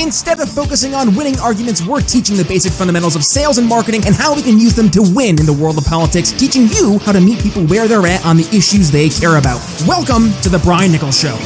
Instead of focusing on winning arguments, we're teaching the basic fundamentals of sales and marketing and how we can use them to win in the world of politics, teaching you how to meet people where they're at on the issues they care about. Welcome to the Brian Nichols Show.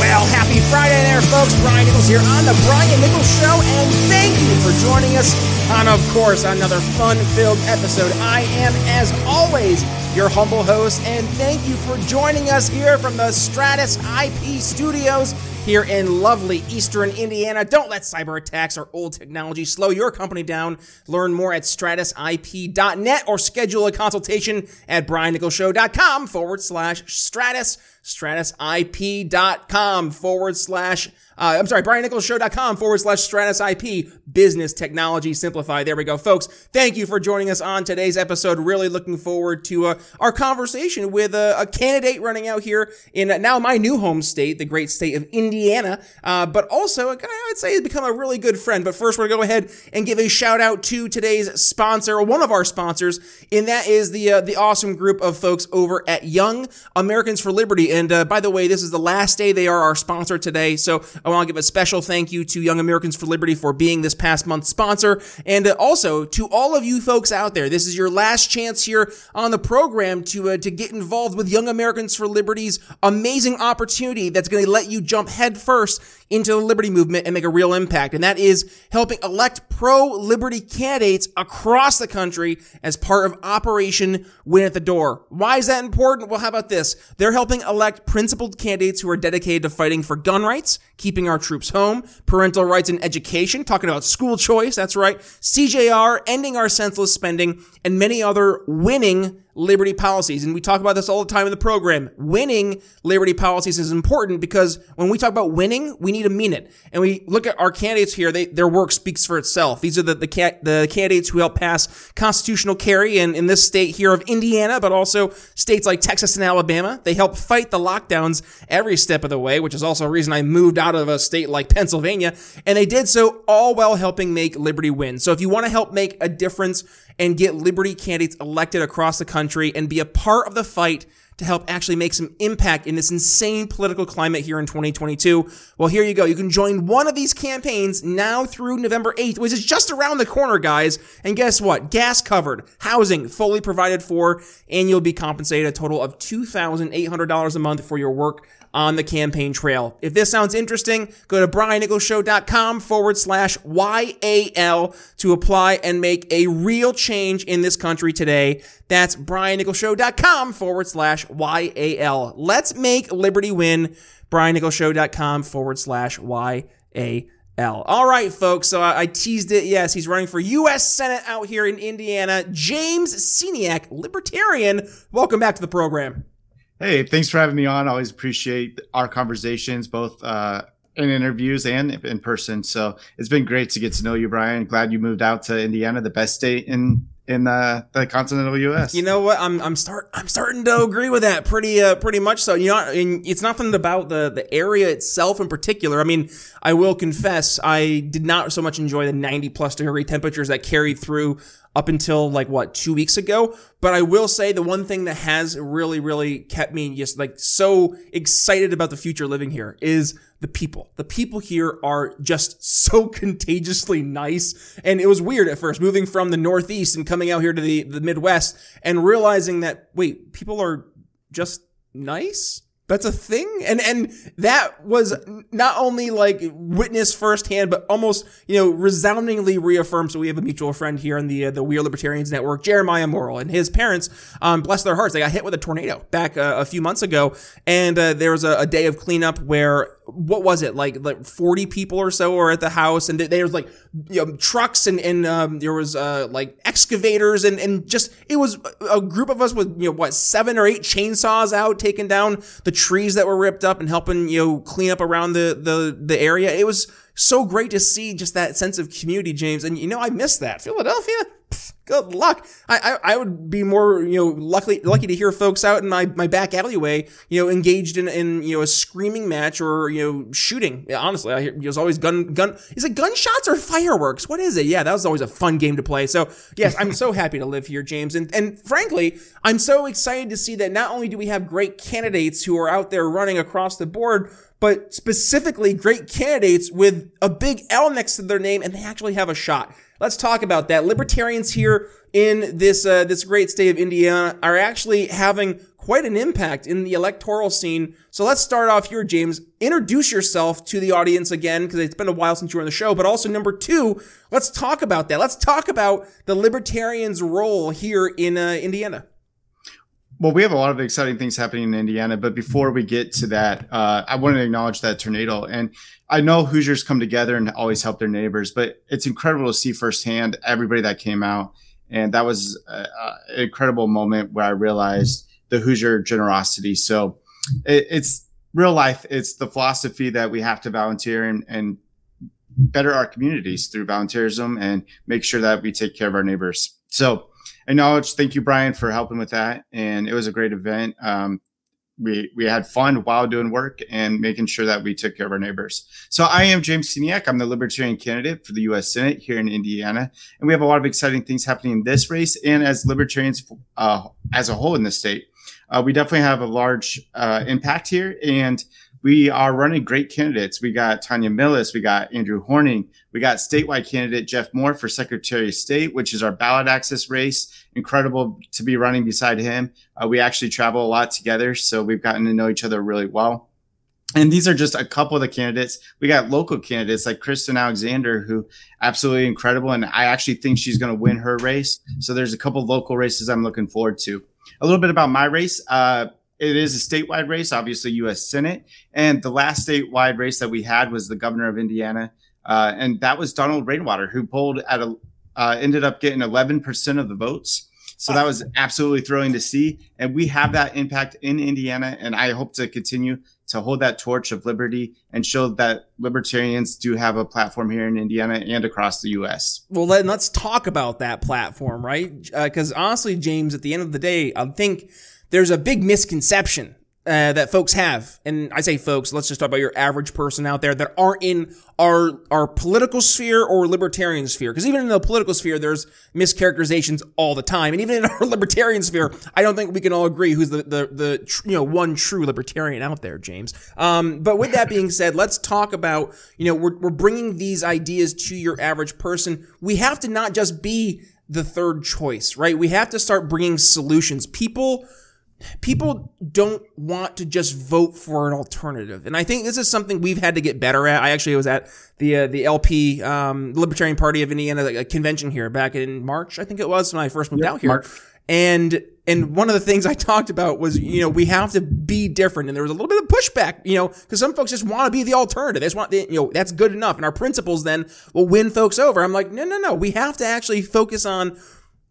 Well, happy Friday there, folks. Brian Nichols here on the Brian Nichols Show, and thank you for joining us on, of course, another fun filled episode. I am, as always, your humble host, and thank you for joining us here from the Stratus IP studios here in lovely eastern Indiana. Don't let cyber attacks or old technology slow your company down. Learn more at stratusip.net or schedule a consultation at briannicholsshow.com forward slash stratus, stratusip.com forward slash uh, I'm sorry, briannicholsshow.com forward slash Stratus IP, business technology simplified. There we go, folks. Thank you for joining us on today's episode. Really looking forward to uh, our conversation with a, a, candidate running out here in uh, now my new home state, the great state of Indiana, uh, but also a guy I would say has become a really good friend. But first, we're going to go ahead and give a shout out to today's sponsor, or one of our sponsors, and that is the uh, the awesome group of folks over at Young Americans for Liberty. And uh, by the way, this is the last day they are our sponsor today, so I want to give a special thank you to Young Americans for Liberty for being this past month's sponsor. And uh, also to all of you folks out there, this is your last chance here on the program to, uh, to get involved with Young Americans for Liberty's amazing opportunity that's going to let you jump headfirst into the liberty movement and make a real impact. And that is helping elect pro-liberty candidates across the country as part of Operation Win at the Door. Why is that important? Well, how about this? They're helping elect principled candidates who are dedicated to fighting for gun rights, keeping our troops home, parental rights and education, talking about school choice. That's right. CJR, ending our senseless spending, and many other winning liberty policies. And we talk about this all the time in the program. Winning liberty policies is important because when we talk about winning, we need to mean it. And we look at our candidates here, they, their work speaks for itself. These are the, the, the candidates who help pass constitutional carry in, in this state here of Indiana, but also states like Texas and Alabama. They help fight the lockdowns every step of the way, which is also a reason I moved out of a state like Pennsylvania. And they did so all while helping make liberty win. So if you want to help make a difference and get liberty candidates elected across the country and be a part of the fight to help actually make some impact in this insane political climate here in 2022. Well, here you go. You can join one of these campaigns now through November 8th, which is just around the corner, guys. And guess what? Gas covered, housing fully provided for, and you'll be compensated a total of $2,800 a month for your work on the campaign trail. If this sounds interesting, go to briannicholsshow.com forward slash YAL to apply and make a real change in this country today. That's briannicholsshow.com forward slash YAL. Let's make liberty win. briannicholsshow.com forward slash YAL. All right, folks. So I, I, teased it. Yes, he's running for U.S. Senate out here in Indiana. James Sceniak, Libertarian. Welcome back to the program. Hey, thanks for having me on. I always appreciate our conversations, both uh, in interviews and in person. So it's been great to get to know you, Brian. Glad you moved out to Indiana, the best state in in uh, the continental U.S. You know what? I'm I'm start I'm starting to agree with that pretty uh, pretty much. So you know, and it's nothing about the the area itself in particular. I mean, I will confess, I did not so much enjoy the 90 plus degree temperatures that carried through up until like what two weeks ago. But I will say the one thing that has really, really kept me just like so excited about the future living here is the people. The people here are just so contagiously nice. And it was weird at first moving from the Northeast and coming out here to the, the Midwest and realizing that, wait, people are just nice? That's a thing, and and that was not only like witnessed firsthand, but almost you know resoundingly reaffirmed. So we have a mutual friend here in the uh, the We Libertarians Network, Jeremiah Morrill, and his parents, um, bless their hearts, they got hit with a tornado back uh, a few months ago, and uh, there was a, a day of cleanup where what was it like like 40 people or so were at the house and there was like you know, trucks and and um, there was uh, like excavators and and just it was a group of us with you know what seven or eight chainsaws out taking down the trees that were ripped up and helping you know clean up around the the the area. It was so great to see just that sense of community James. And you know I miss that. Philadelphia good luck. I, I, I would be more, you know, lucky, lucky to hear folks out in my, my back alleyway, you know, engaged in, in, you know, a screaming match or, you know, shooting. Yeah, honestly, I hear, there's always gun, gun, is it gunshots or fireworks? What is it? Yeah, that was always a fun game to play. So yes, I'm so happy to live here, James. And, and frankly, I'm so excited to see that not only do we have great candidates who are out there running across the board, but specifically great candidates with a big L next to their name and they actually have a shot. Let's talk about that. Libertarians here in this uh, this great state of Indiana are actually having quite an impact in the electoral scene. So let's start off here, James. Introduce yourself to the audience again, because it's been a while since you were on the show. But also, number two, let's talk about that. Let's talk about the libertarians' role here in uh, Indiana. Well, we have a lot of exciting things happening in Indiana, but before we get to that, uh, I want to acknowledge that tornado. And I know Hoosiers come together and always help their neighbors, but it's incredible to see firsthand everybody that came out. And that was an incredible moment where I realized the Hoosier generosity. So it, it's real life. It's the philosophy that we have to volunteer and, and better our communities through volunteerism and make sure that we take care of our neighbors. So acknowledge, thank you, Brian, for helping with that. And it was a great event. Um, we, we had fun while doing work and making sure that we took care of our neighbors. So I am James Sceniak. I'm the Libertarian candidate for the U.S. Senate here in Indiana, and we have a lot of exciting things happening in this race and as Libertarians uh, as a whole in the state uh, we definitely have a large uh, impact here. And we are running great candidates. We got Tonya Millis, we got Andrew Horning, we got statewide candidate Jeff Maurer for Secretary of State, which is our ballot access race. Incredible to be running beside him. Uh, we actually travel a lot together, so we've gotten to know each other really well. And these are just a couple of the candidates. We got local candidates like Kristen Alexander, who absolutely incredible. And I actually think she's going to win her race. So there's a couple local races I'm looking forward to a little bit about my race. Uh, it is a statewide race, obviously U.S. Senate, and the last statewide race that we had was the governor of Indiana, uh, and that was Donald Rainwater, who polled at a uh, ended up getting 11% of the votes. So that was absolutely thrilling to see, and we have that impact in Indiana, and I hope to continue to hold that torch of liberty and show that libertarians do have a platform here in Indiana and across the U.S. Well, then let's talk about that platform, right? Because uh, honestly, James, at the end of the day, I think there's a big misconception uh, that folks have, and I say folks, let's just talk about your average person out there that aren't in our our political sphere or libertarian sphere. Because even in the political sphere, there's mischaracterizations all the time, and even in our libertarian sphere, I don't think we can all agree who's the the the you know one true libertarian out there, James. Um, but with that being said, let's talk about you know we're we're bringing these ideas to your average person. We have to not just be the third choice, right? We have to start bringing solutions. People people don't want to just vote for an alternative. And I think this is something we've had to get better at. I actually was at the uh, the LP um, Libertarian Party of Indiana a convention here back in March, I think it was when I first moved out here. March. And and one of the things I talked about was, you know, we have to be different. And there was a little bit of pushback, you know, because some folks just want to be the alternative. They just want, the, you know, that's good enough. And our principles then will win folks over. I'm like, no, no, no. We have to actually focus on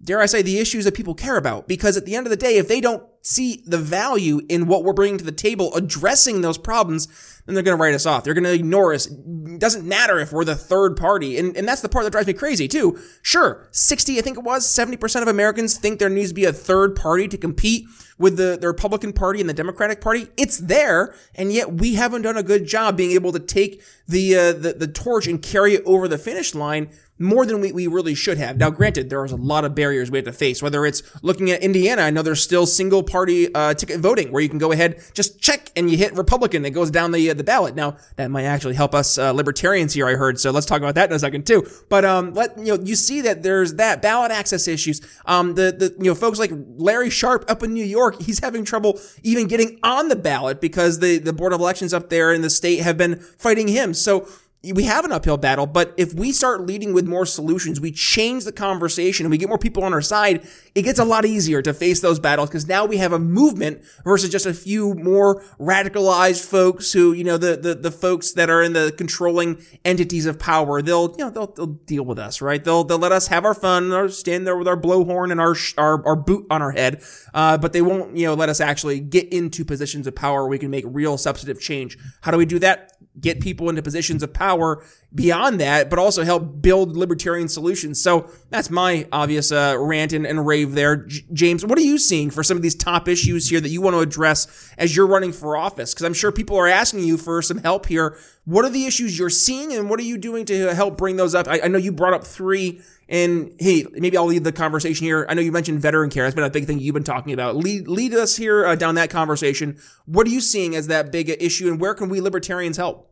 dare I say, the issues that people care about. Because at the end of the day, if they don't see the value in what we're bringing to the table, addressing those problems, then they're going to write us off. They're going to ignore us. It doesn't matter if we're the third party. And, and that's the part that drives me crazy too. Sure, 60, I think it was, 70% of Americans think there needs to be a third party to compete with the, the Republican Party and the Democratic Party. It's there, and yet we haven't done a good job being able to take the, uh, the, the torch and carry it over the finish line more than we, we really should have. Now, granted, there is a lot of barriers we have to face, whether it's looking at Indiana. I know there's still single party uh, ticket voting where you can go ahead, just check and you hit Republican. It goes down the, uh, the ballot. Now, that might actually help us uh, libertarians here, I heard. So let's talk about that in a second too. But, um, let, you know, you see that there's that ballot access issues. Um, the, the, you know, folks like Larry Sharpe up in New York, he's having trouble even getting on the ballot because the, the Board of Elections up there in the state have been fighting him. So, we have an uphill battle, but if we start leading with more solutions, we change the conversation and we get more people on our side, it gets a lot easier to face those battles because now we have a movement versus just a few more radicalized folks who, you know, the, the, the folks that are in the controlling entities of power, they'll, you know, they'll, they'll deal with us, right? They'll, they'll let us have our fun or stand there with our blowhorn and our, our, our boot on our head. Uh, but they won't, you know, let us actually get into positions of power where we can make real substantive change. How do we do that? Get people into positions of power power beyond that, but also help build libertarian solutions. So that's my obvious uh, rant and, and rave there. J- James, what are you seeing for some of these top issues here that you want to address as you're running for office? Because I'm sure people are asking you for some help here. What are the issues you're seeing, and what are you doing to help bring those up? I, I know you brought up three And hey, maybe I'll lead the conversation here. I know you mentioned veteran care. That's been a big thing you've been talking about. Lead, lead us here uh, down that conversation. What are you seeing as that big issue and where can we libertarians help?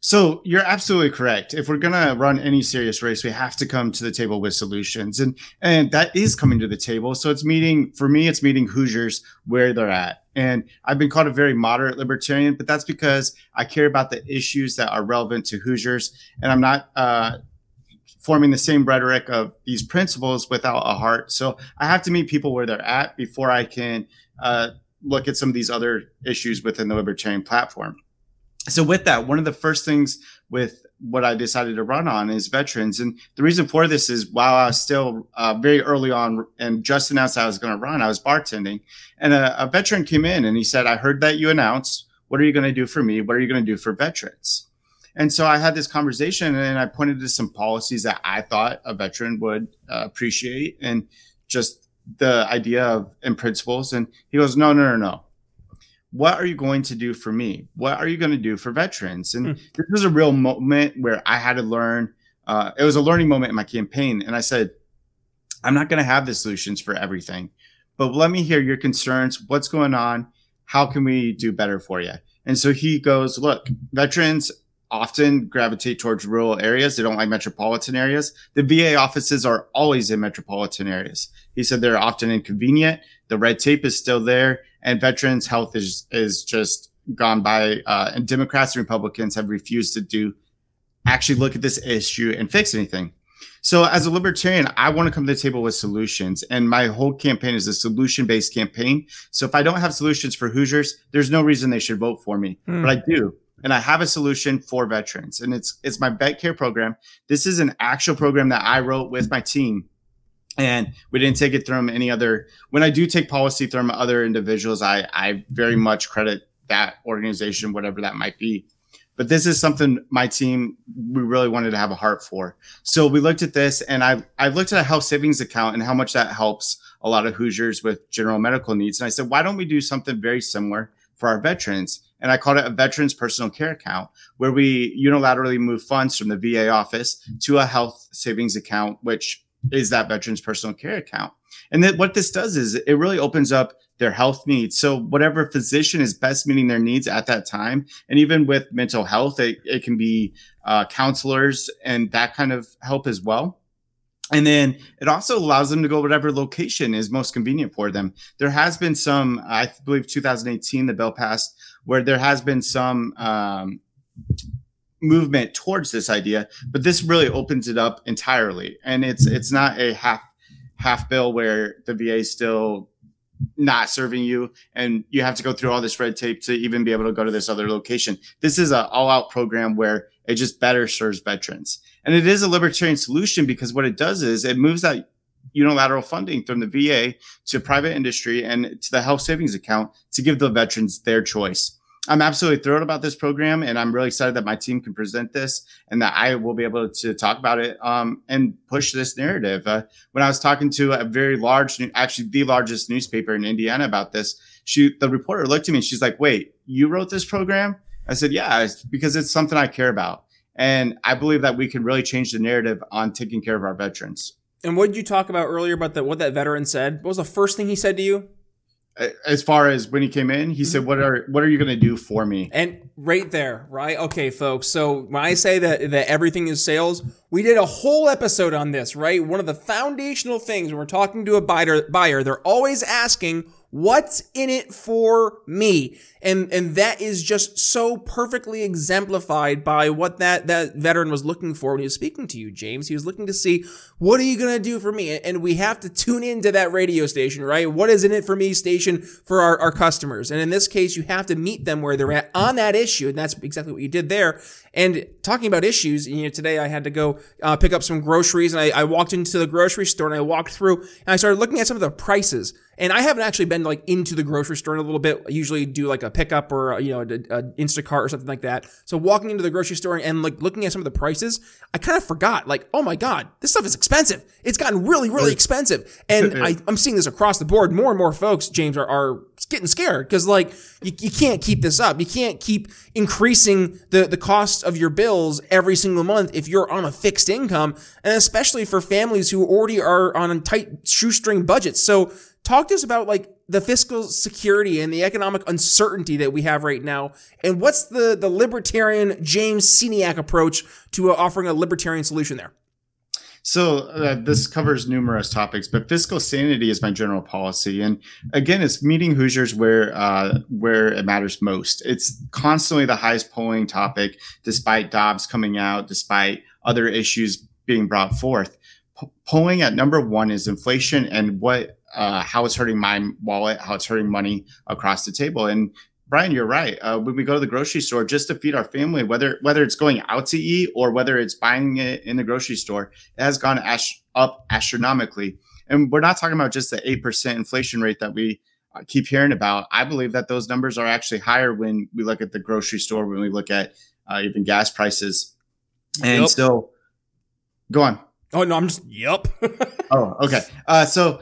So you're absolutely correct. If we're gonna run any serious race, we have to come to the table with solutions, and and that is coming to the table. So it's meeting for me. It's meeting Hoosiers where they're at, and I've been called a very moderate libertarian, but that's because I care about the issues that are relevant to Hoosiers, and I'm not. Uh, forming the same rhetoric of these principles without a heart. So I have to meet people where they're at before I can uh, look at some of these other issues within the libertarian platform so with that one of the first things with what i decided to run on is veterans. And the reason for this is while i was still uh, very early on and just announced i was going to run i was bartending and a, a veteran came in and he said i heard that you announced. What are you going to do for me? What are you going to do for veterans? And so i had this conversation and i pointed to some policies that i thought a veteran would uh, appreciate and just the idea of and principles. And he goes no no no no what are you going to do for me? What are you going to do for veterans? And mm. this was a real moment where I had to learn. Uh, it was a learning moment in my campaign. And I said, I'm not going to have the solutions for everything, but let me hear your concerns. What's going on? How can we do better for you? And so he goes, Look, veterans often gravitate towards rural areas. They don't like metropolitan areas. The VA offices are always in metropolitan areas. He said they're often inconvenient. The red tape is still there and veterans health is is just gone by uh, and democrats and republicans have refused to do actually look at this issue and fix anything so as a libertarian i want to come to the table with solutions and my whole campaign is a solution based campaign so if i don't have solutions for hoosiers there's no reason they should vote for me mm. but i do and I have a solution for veterans, and it's it's my vet care program. This is an actual program that I wrote with my team and we didn't take it from any other when i do take policy from other individuals i i very mm-hmm. much credit that organization whatever that might be. But this is something my team we really wanted to have a heart for. So we looked at this and i i looked at a health savings account and how much that helps a lot of hoosiers with general medical needs. And i said why don't we do something very similar for our veterans? And I called it a veterans personal care account where we unilaterally move funds from the VA office to a health savings account, which is that veteran's personal care account. And then what this does is it really opens up their health needs. So whatever physician is best meeting their needs at that time, and even with mental health, it, it can be uh, counselors and that kind of help as well. And then it also allows them to go whatever location is most convenient for them. There has been some, I believe 2018, the bill passed, where there has been some um, movement towards this idea, but this really opens it up entirely. And it's mm-hmm. it's not a half half bill where the VA is still not serving you and you have to go through all this red tape to even be able to go to this other location. This is an all out program where it just better serves veterans. And it is a libertarian solution because what it does is it moves that unilateral funding from the VA to private industry and to the health savings account to give the veterans their choice. I'm absolutely thrilled about this program, and I'm really excited that my team can present this and that I will be able to talk about it um, and push this narrative. Uh, when I was talking to a very large, actually the largest newspaper in Indiana about this, she, the reporter looked at me and she's like, "Wait, you wrote this program?" I said, "Yeah, it's because it's something I care about, and I believe that we can really change the narrative on taking care of our veterans." And what did you talk about earlier about that? What that veteran said? What was the first thing he said to you? As far as when he came in, he mm-hmm. said, "What are what are you going to do for me?" And right there, right? Okay, folks. So when I say that that everything is sales, we did a whole episode on this, right? One of the foundational things when we're talking to a buyer, buyer, they're always asking, What's in it for me? And, and that is just so perfectly exemplified by what that, that veteran was looking for when he was speaking to you, James. He was looking to see, what are you to do for me? And we have to tune into that radio station, right? What is in it for me station for our, our customers? And in this case, you have to meet them where they're at on that issue. And that's exactly what you did there. And talking about issues, you know, today I had to go uh, pick up some groceries and I, I walked into the grocery store and I walked through and I started looking at some of the prices. And I haven't actually been like into the grocery store in a little bit. I usually do like a pickup or you know a, a Instacart or something like that. So walking into the grocery store and like looking at some of the prices, I kind of forgot like, oh my god, this stuff is expensive. It's gotten really really expensive. And I, am seeing this across the board. More and more folks, James, are, are getting scared because like you, you can't keep this up. You can't keep increasing the, the cost of your bills every single month if you're on a fixed income. And especially for families who already are on a tight shoestring budgets. So talk to us about like the fiscal security and the economic uncertainty that we have right now. And what's the, the libertarian James Sceniak approach to offering a libertarian solution there? So uh, this covers numerous topics, but fiscal sanity is my general policy, and again, it's meeting Hoosiers where uh, where it matters most. It's constantly the highest polling topic, despite Dobbs coming out, despite other issues being brought forth. P- polling at number one is inflation and what uh, how it's hurting my wallet, how it's hurting money across the table, and Brian, you're right. Uh, when we go to the grocery store just to feed our family, whether whether it's going out to eat or whether it's buying it in the grocery store, it has gone ash- up astronomically. And we're not talking about just the eight percent inflation rate that we uh, keep hearing about. I believe that those numbers are actually higher when we look at the grocery store, when we look at uh, even gas prices. And yep. so, go on. Oh no, I'm just yep. oh, okay. Uh, so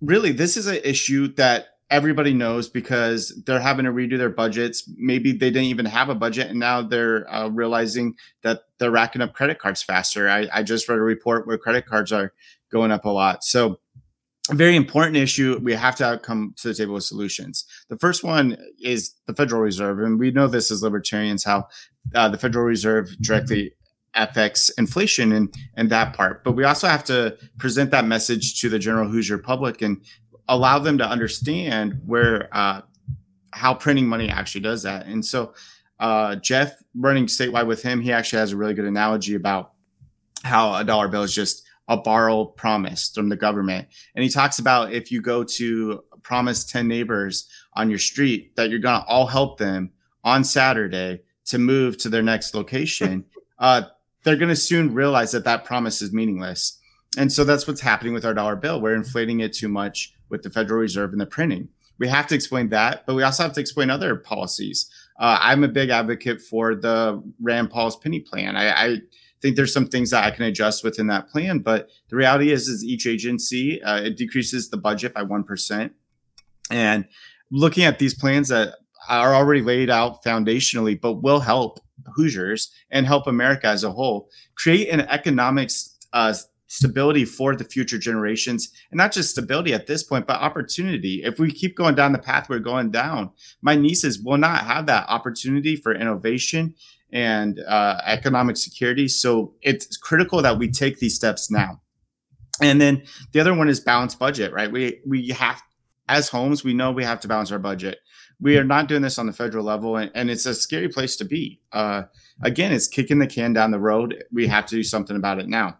really, this is an issue that everybody knows because they're having to redo their budgets. Maybe they didn't even have a budget and now they're uh, realizing that they're racking up credit cards faster. I, I just read a report where credit cards are going up a lot. So, a very important issue. We have to come to the table with solutions. The first one is the Federal Reserve. And we know this as libertarians how uh, the Federal Reserve directly affects inflation and, and that part. But we also have to present that message to the general Hoosier public and allow them to understand where uh, how printing money actually does that. And so uh, Jeff running statewide with him, he actually has a really good analogy about how a dollar bill is just a borrowed promise from the government. And he talks about if you go to promise 10 neighbors on your street that you're going to all help them on Saturday to move to their next location, uh, they're going to soon realize that that promise is meaningless. And so that's what's happening with our dollar bill. We're inflating it too much with the Federal Reserve and the printing. We have to explain that, but we also have to explain other policies. Uh, I'm a big advocate for the Rand Paul's penny plan. I, I, think there's some things that I can adjust within that plan, but the reality is, is each agency uh, it decreases the budget by one percent. And looking at these plans that are already laid out foundationally, but will help Hoosiers and help America as a whole create an economics uh, stability for the future generations and not just stability at this point but opportunity. If we keep going down the path we're going down my nieces will not have that opportunity for innovation and uh, economic security. So it's critical that we take these steps now. And then the other one is balanced budget right? We we have as homes we know we have to balance our budget. We are not doing this on the federal level and, and it's a scary place to be. Uh, again it's kicking the can down the road. We have to do something about it now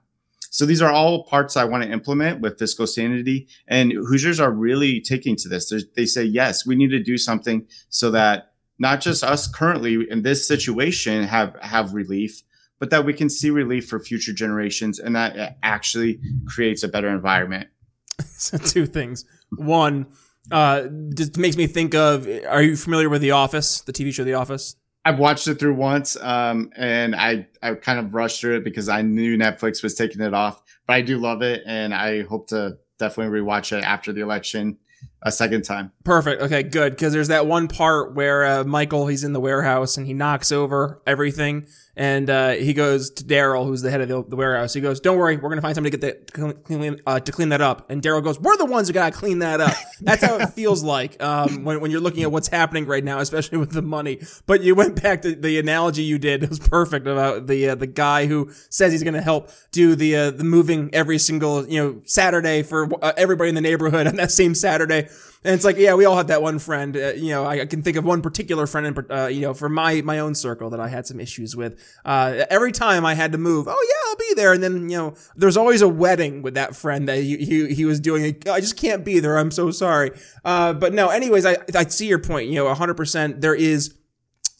so these are all parts I want to implement with fiscal sanity. And Hoosiers are really taking to this. There's, they say, yes, we need to do something so that not just us currently in this situation have, have relief, but that we can see relief for future generations and that actually creates a better environment. so two things. One, uh, just makes me think of, are you familiar with The Office, the TV show The Office? I've watched it through once, um, and I I kind of rushed through it because I knew Netflix was taking it off. But I do love it, and I hope to definitely rewatch it after the election a second time. Perfect. Okay, good. Because there's that one part where uh, Michael he's in the warehouse and he knocks over everything, and uh, he goes to Darryl, who's the head of the, the, warehouse. He goes, "Don't worry, we're gonna find somebody to get that clean, uh, to clean that up." And Darryl goes, "We're the ones who gotta clean that up." That's how it feels like um, when when you're looking at what's happening right now, especially with the money. But you went back to the analogy you did; it was perfect about the uh, the guy who says he's gonna help do the uh, the moving every single you know Saturday for uh, everybody in the neighborhood on that same Saturday. And it's like, yeah, we all had that one friend. Uh, you know, I, I, can think of one particular friend, in, uh, you know, for my my own circle that I had some issues with. Uh, every time I had to move, oh yeah, I'll be there. And then you know, there's always a wedding with that friend that he he, he was doing. I just can't be there. I'm so sorry. Uh, but no, anyways, I I see your point. You know, 100. percent There is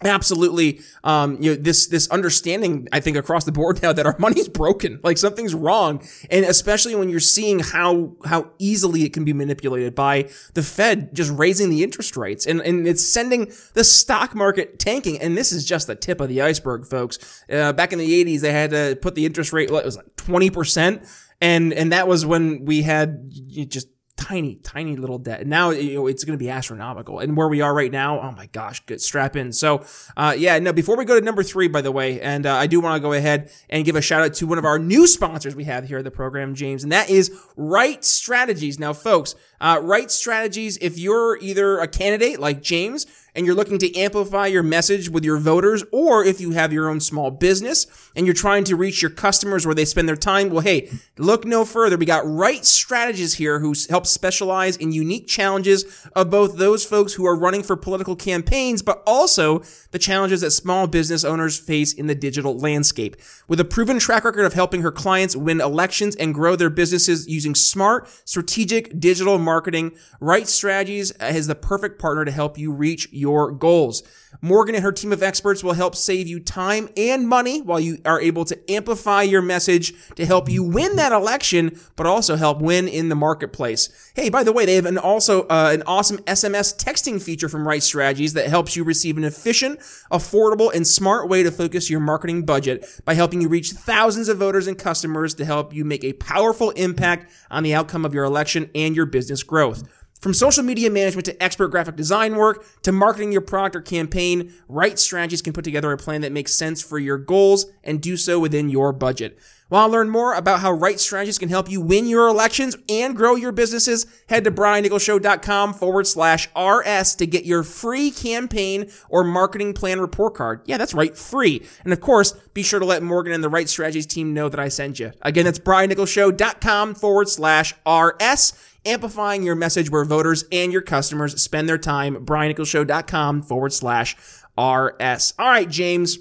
absolutely. Um you know this this understanding i think across the board now that our money's broken like something's wrong. And especially when you're seeing how how easily it can be manipulated by the fed just raising the interest rates. And and it's sending the stock market tanking. And this is just the tip of the iceberg folks. Uh, back in the 80s they had to put the interest rate what it was like 20% and and that was when we had just tiny, tiny little debt. Now you know it's going to be astronomical. And where we are right now, oh my gosh, good strap in. So, uh, yeah, no. Before we go to number three, by the way, and uh, I do want to go ahead and give a shout out to one of our new sponsors we have here at the program, James, and that is Right Strategies. Now, folks, uh, Right Strategies. If you're either a candidate like James and you're looking to amplify your message with your voters, or if you have your own small business and you're trying to reach your customers where they spend their time, well, hey, look no further. We got Right Strategies here who help specialize in unique challenges of both those folks who are running for political campaigns, but also the challenges that small business owners face in the digital landscape. With a proven track record of helping her clients win elections and grow their businesses using smart, strategic digital marketing, Right Strategies uh, is the perfect partner to help you reach your goals. Morgan and her team of experts will help save you time and money while you are able to amplify your message to help you win that election, but also help win in the marketplace. Hey, by the way, they have an also uh, an awesome SMS texting feature from Right Strategies that helps you receive an efficient, affordable, and smart way to focus your marketing budget by helping you reach thousands of voters and customers to help you make a powerful impact on the outcome of your election and your business growth. From social media management to expert graphic design work to marketing your product or campaign, Right Strategies can put together a plan that makes sense for your goals and do so within your budget. Want to learn more about how Right Strategies can help you win your elections and grow your businesses? Head to briannicholsshow.com forward slash RS to get your free campaign or marketing plan report card. Yeah, that's right, free. And of course, be sure to let Morgan and the Right Strategies team know that I sent you. Again, that's briannicholsshow.com forward slash RS amplifying your message where voters and your customers spend their time. BrianNicholsShow.com forward slash RS. All right, James,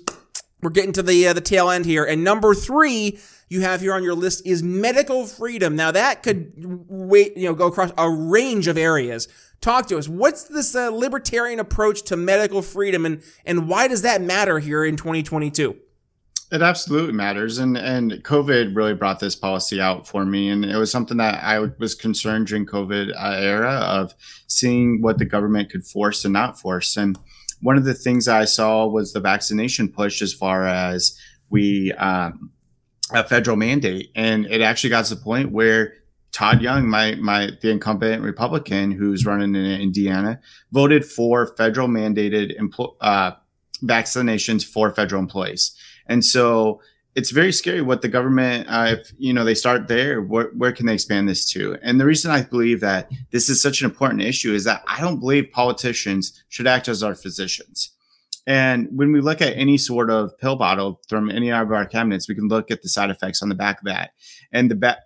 we're getting to the uh, the tail end here, and number three you have here on your list is medical freedom. Now that could wait, you know, go across a range of areas. Talk to us. What's this uh, libertarian approach to medical freedom, and and why does that matter here in 2022? It absolutely matters, and and COVID really brought this policy out for me, and it was something that I was concerned during COVID uh, era of seeing what the government could force and not force. And one of the things I saw was the vaccination push, as far as we um, a federal mandate, and it actually got to the point where Todd Young, my my the incumbent Republican who's running in Indiana, voted for federal mandated empl- uh, vaccinations for federal employees. And so it's very scary what the government, uh, if you know they start there, where, where can they expand this to? And the reason I believe that this is such an important issue is that I don't believe politicians should act as our physicians. And when we look at any sort of pill bottle from any of our cabinets, we can look at the side effects on the back of that. And the ba-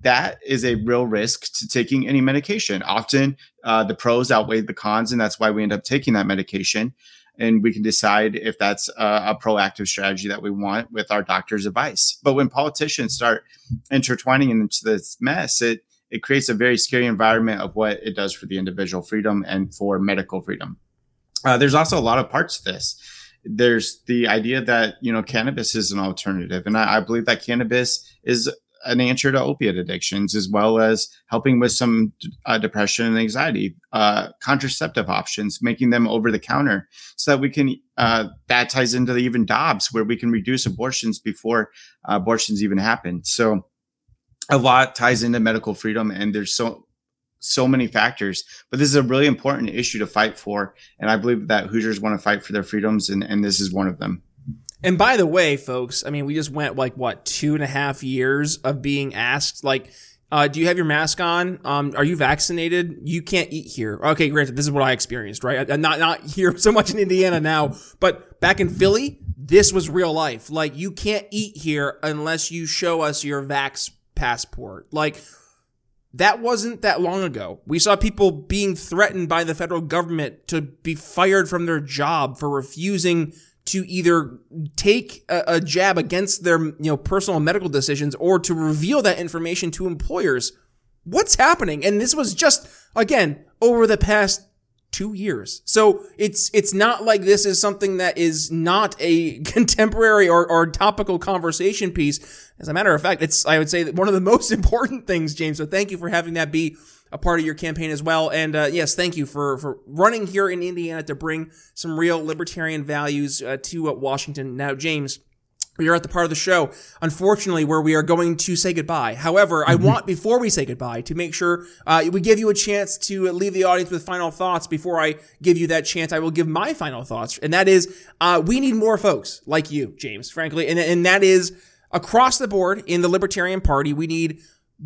that is a real risk to taking any medication. Often uh, the pros outweigh the cons, and that's why we end up taking that medication and we can decide if that's a, a, proactive strategy that we want with our doctor's advice. But when politicians start intertwining into this mess, it it creates a very scary environment of what it does for the individual freedom and for medical freedom. Uh, there's also a lot of parts to this. There's the idea that you know cannabis is an alternative, and I, I believe that cannabis is an answer to opiate addictions, as well as helping with some uh, depression and anxiety, uh, contraceptive options, making them over the counter, so that we can. Uh, that ties into the, even Dobbs, where we can reduce abortions before uh, abortions even happen. So, a lot ties into medical freedom, and there's so so many factors. But this is a really important issue to fight for, and I believe that Hoosiers want to fight for their freedoms, and, and this is one of them. And by the way, folks, I mean, we just went like what two and a half years of being asked, like, uh, do you have your mask on? Um, are you vaccinated? You can't eat here. Okay, granted, this is what I experienced, right? I'm not not here so much in Indiana now, but back in Philly, this was real life. Like, you can't eat here unless you show us your vax passport. Like, that wasn't that long ago. We saw people being threatened by the federal government to be fired from their job for refusing to either take a, a, jab against their you know personal medical decisions or to reveal that information to employers. What's happening? And this was just again over the past two years. So it's it's not like this is something that is not a contemporary or, or topical conversation piece. As a matter of fact, it's I would say one of the most important things, James. So thank you for having that be a part of your campaign as well. And uh, yes, thank you for for running here in Indiana to bring some real libertarian values uh, to uh, Washington. Now, James, we are at the part of the show, unfortunately, where we are going to say goodbye. However, I mm-hmm. want, before we say goodbye, to make sure uh, we give you a chance to leave the audience with final thoughts. Before I give you that chance, I will give my final thoughts. And that is, uh, we need more folks like you, James, frankly. And, and that is across the board in the Libertarian Party. We need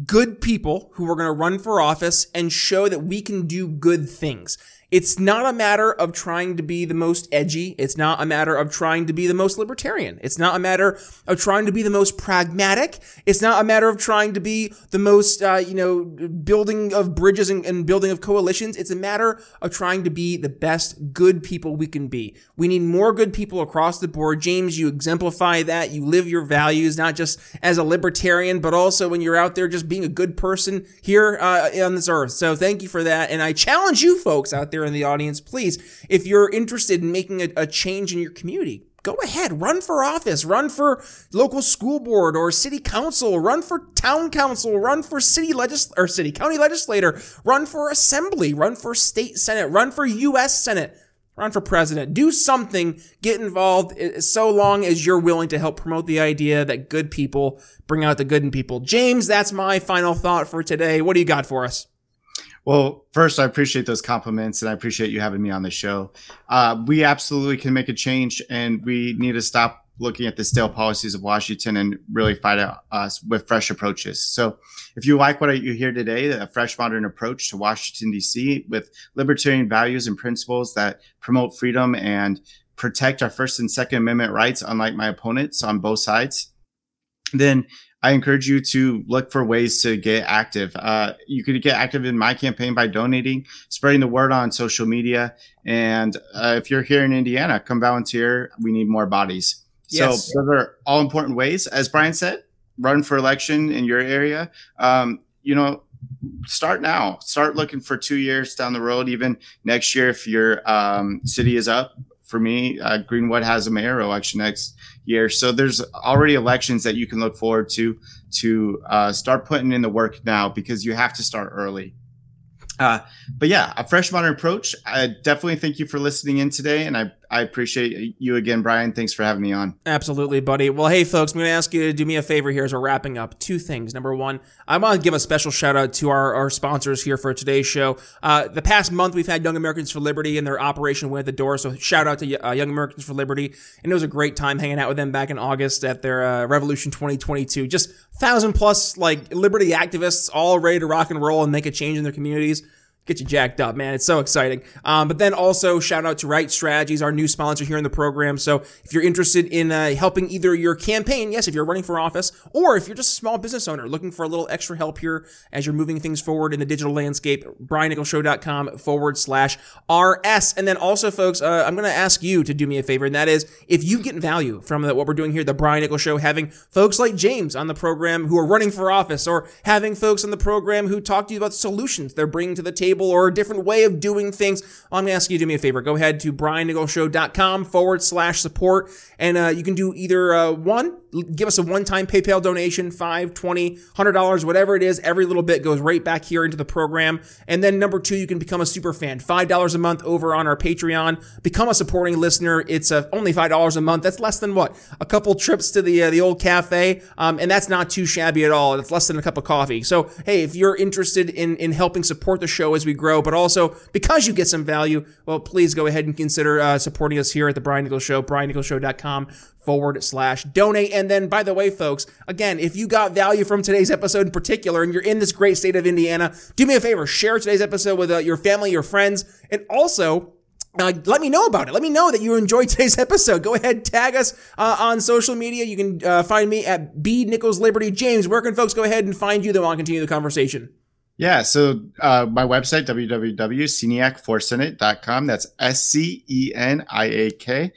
good people who are going to run for office and show that we can do good things. It's not a matter of trying to be the most edgy. It's not a matter of trying to be the most libertarian. It's not a matter of trying to be the most pragmatic. It's not a matter of trying to be the most, uh, you know, building of bridges and, and building of coalitions. It's a matter of trying to be the best good people we can be. We need more good people across the board. James, you exemplify that. You live your values, not just as a libertarian, but also when you're out there just being a good person here uh, on this earth. So thank you for that. And I challenge you folks out there there in the audience, please, if you're interested in making a, a change in your community, go ahead, run for office, run for local school board or city council, run for town council, run for city legis or city county legislator, run for assembly, run for state senate, run for U.S. Senate, run for president. Do something, get involved eh, so long as you're willing to help promote the idea that good people bring out the good in people. James, that's my final thought for today. What do you got for us? Well, first, I appreciate those compliments and I appreciate you having me on the show. Uh, we absolutely can make a change and we need to stop looking at the stale policies of Washington and really fight us with fresh approaches. So, if you like what you hear today, a fresh modern approach to Washington, D.C., with libertarian values and principles that promote freedom and protect our First and Second Amendment rights, unlike my opponents on both sides, then I encourage you to look for ways to get active. Uh, you could get active in my campaign by donating, spreading the word on social media. And uh, if you're here in Indiana, come volunteer. We need more bodies. Yes. So those are all important ways. As Brian said, run for election in your area. Um, you know, start now. Start looking for two years down the road, even next year if your um, city is up for me, uh, Greenwood has a mayor election next year. So there's already elections that you can look forward to to uh, start putting in the work now because you have to start early. Uh, but yeah, a fresh modern approach. I definitely thank you for listening in today, and I I appreciate you again, Brian. Thanks for having me on. Absolutely, buddy. Well, hey, folks, I'm going to ask you to do me a favor here as we're wrapping up. Two things. Number one, I want to give a special shout out to our, our sponsors here for today's show. Uh, the past month, we've had Young Americans for Liberty and their Operation Win at the Door. So shout out to uh, Young Americans for Liberty. And it was a great time hanging out with them back in August at their uh, Revolution 2022. Just thousand plus like liberty activists all ready to rock and roll and make a change in their communities get you jacked up, man. It's so exciting. Um, but then also shout out to Right Strategies, our new sponsor here in the program. So if you're interested in uh, helping either your campaign, yes, if you're running for office, or if you're just a small business owner looking for a little extra help here as you're moving things forward in the digital landscape, briannicholsshow.com forward slash RS. And then also, folks, uh, I'm going to ask you to do me a favor, and that is if you get value from the, what we're doing here, the Brian Nichols Show, having folks like James on the program who are running for office, or having folks on the program who talk to you about solutions they're bringing to the table table or a different way of doing things, I'm going to ask you to do me a favor. Go ahead to briannicholsshow.com forward slash support. And uh, you can do either uh, one, give us a one-time PayPal donation, five, twenty, hundred dollars, whatever it is. Every little bit goes right back here into the program. And then number two, you can become a super fan, five dollars a month over on our Patreon. Become a supporting listener. It's uh, only five dollars a month. That's less than what a couple trips to the uh, the old cafe, um, and that's not too shabby at all. It's less than a cup of coffee. So hey, if you're interested in in helping support the show as we grow, but also because you get some value, well, please go ahead and consider uh, supporting us here at the Brian Nichols Show, briannicholsshow.com forward slash donate. And then, by the way, folks, again, if you got value from today's episode in particular and you're in this great state of Indiana, do me a favor, share today's episode with uh, your family, your friends, and also uh, let me know about it. Let me know that you enjoyed today's episode. Go ahead, tag us uh, on social media. You can uh, find me at B Nichols Liberty. James, where can folks go ahead and find you? Then want to continue the conversation. Yeah, so uh, my website, www.sceniakforsenate.com. That's S C E N I A K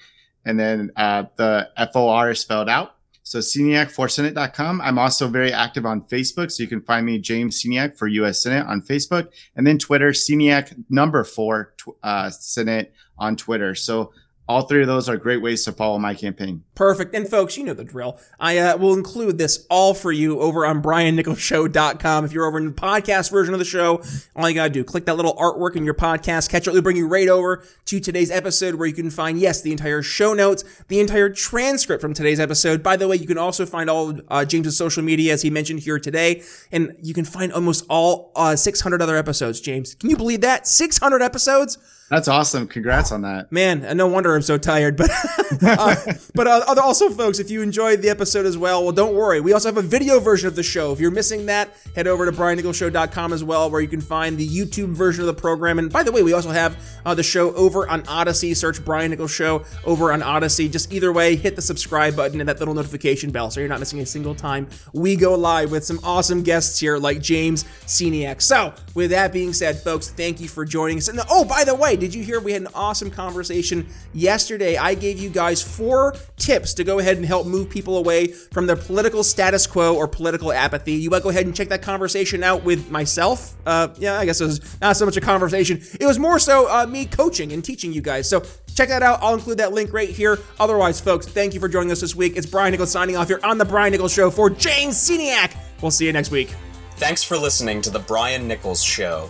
and then uh, the FOR is spelled out. So sceniakforsenate.com. I'm also very active on Facebook. So you can find me, James Sceniak for US Senate on Facebook and then Twitter, Sceniak number four uh, Senate on Twitter. So all three of those are great ways to follow my campaign. Perfect. And folks, you know the drill. I uh, will include this all for you over on briannicholsshow.com. If you're over in the podcast version of the show, all you gotta do, click that little artwork in your podcast catcher. It'll bring you right over to today's episode where you can find, yes, the entire show notes, the entire transcript from today's episode. By the way, you can also find all uh, James's social media as he mentioned here today, and you can find almost all uh, 600 other episodes, James. Can you believe that? 600 episodes? That's awesome. Congrats on that. Man, no wonder I'm so tired. But uh, but uh, also, folks, if you enjoyed the episode as well, well, don't worry. We also have a video version of the show. If you're missing that, head over to briannicholsshow.com as well, where you can find the YouTube version of the program. And by the way, we also have uh, the show over on Odysee. Search Brian Nichols Show over on Odysee. Just either way, hit the subscribe button and that little notification bell so you're not missing a single time we go live with some awesome guests here like James Sceniak. So, with that being said, folks, thank you for joining us. And oh, by the way, did you hear we had an awesome conversation yesterday? I gave you guys four tips to go ahead and help move people away from their political status quo or political apathy. You might go ahead and check that conversation out with myself. Uh, yeah, I guess it was not so much a conversation. It was more so uh, me coaching and teaching you guys. So check that out. I'll include that link right here. Otherwise, folks, thank you for joining us this week. It's Brian Nichols signing off here on The Brian Nichols Show for James Sceniak. We'll see you next week. Thanks for listening to The Brian Nichols Show.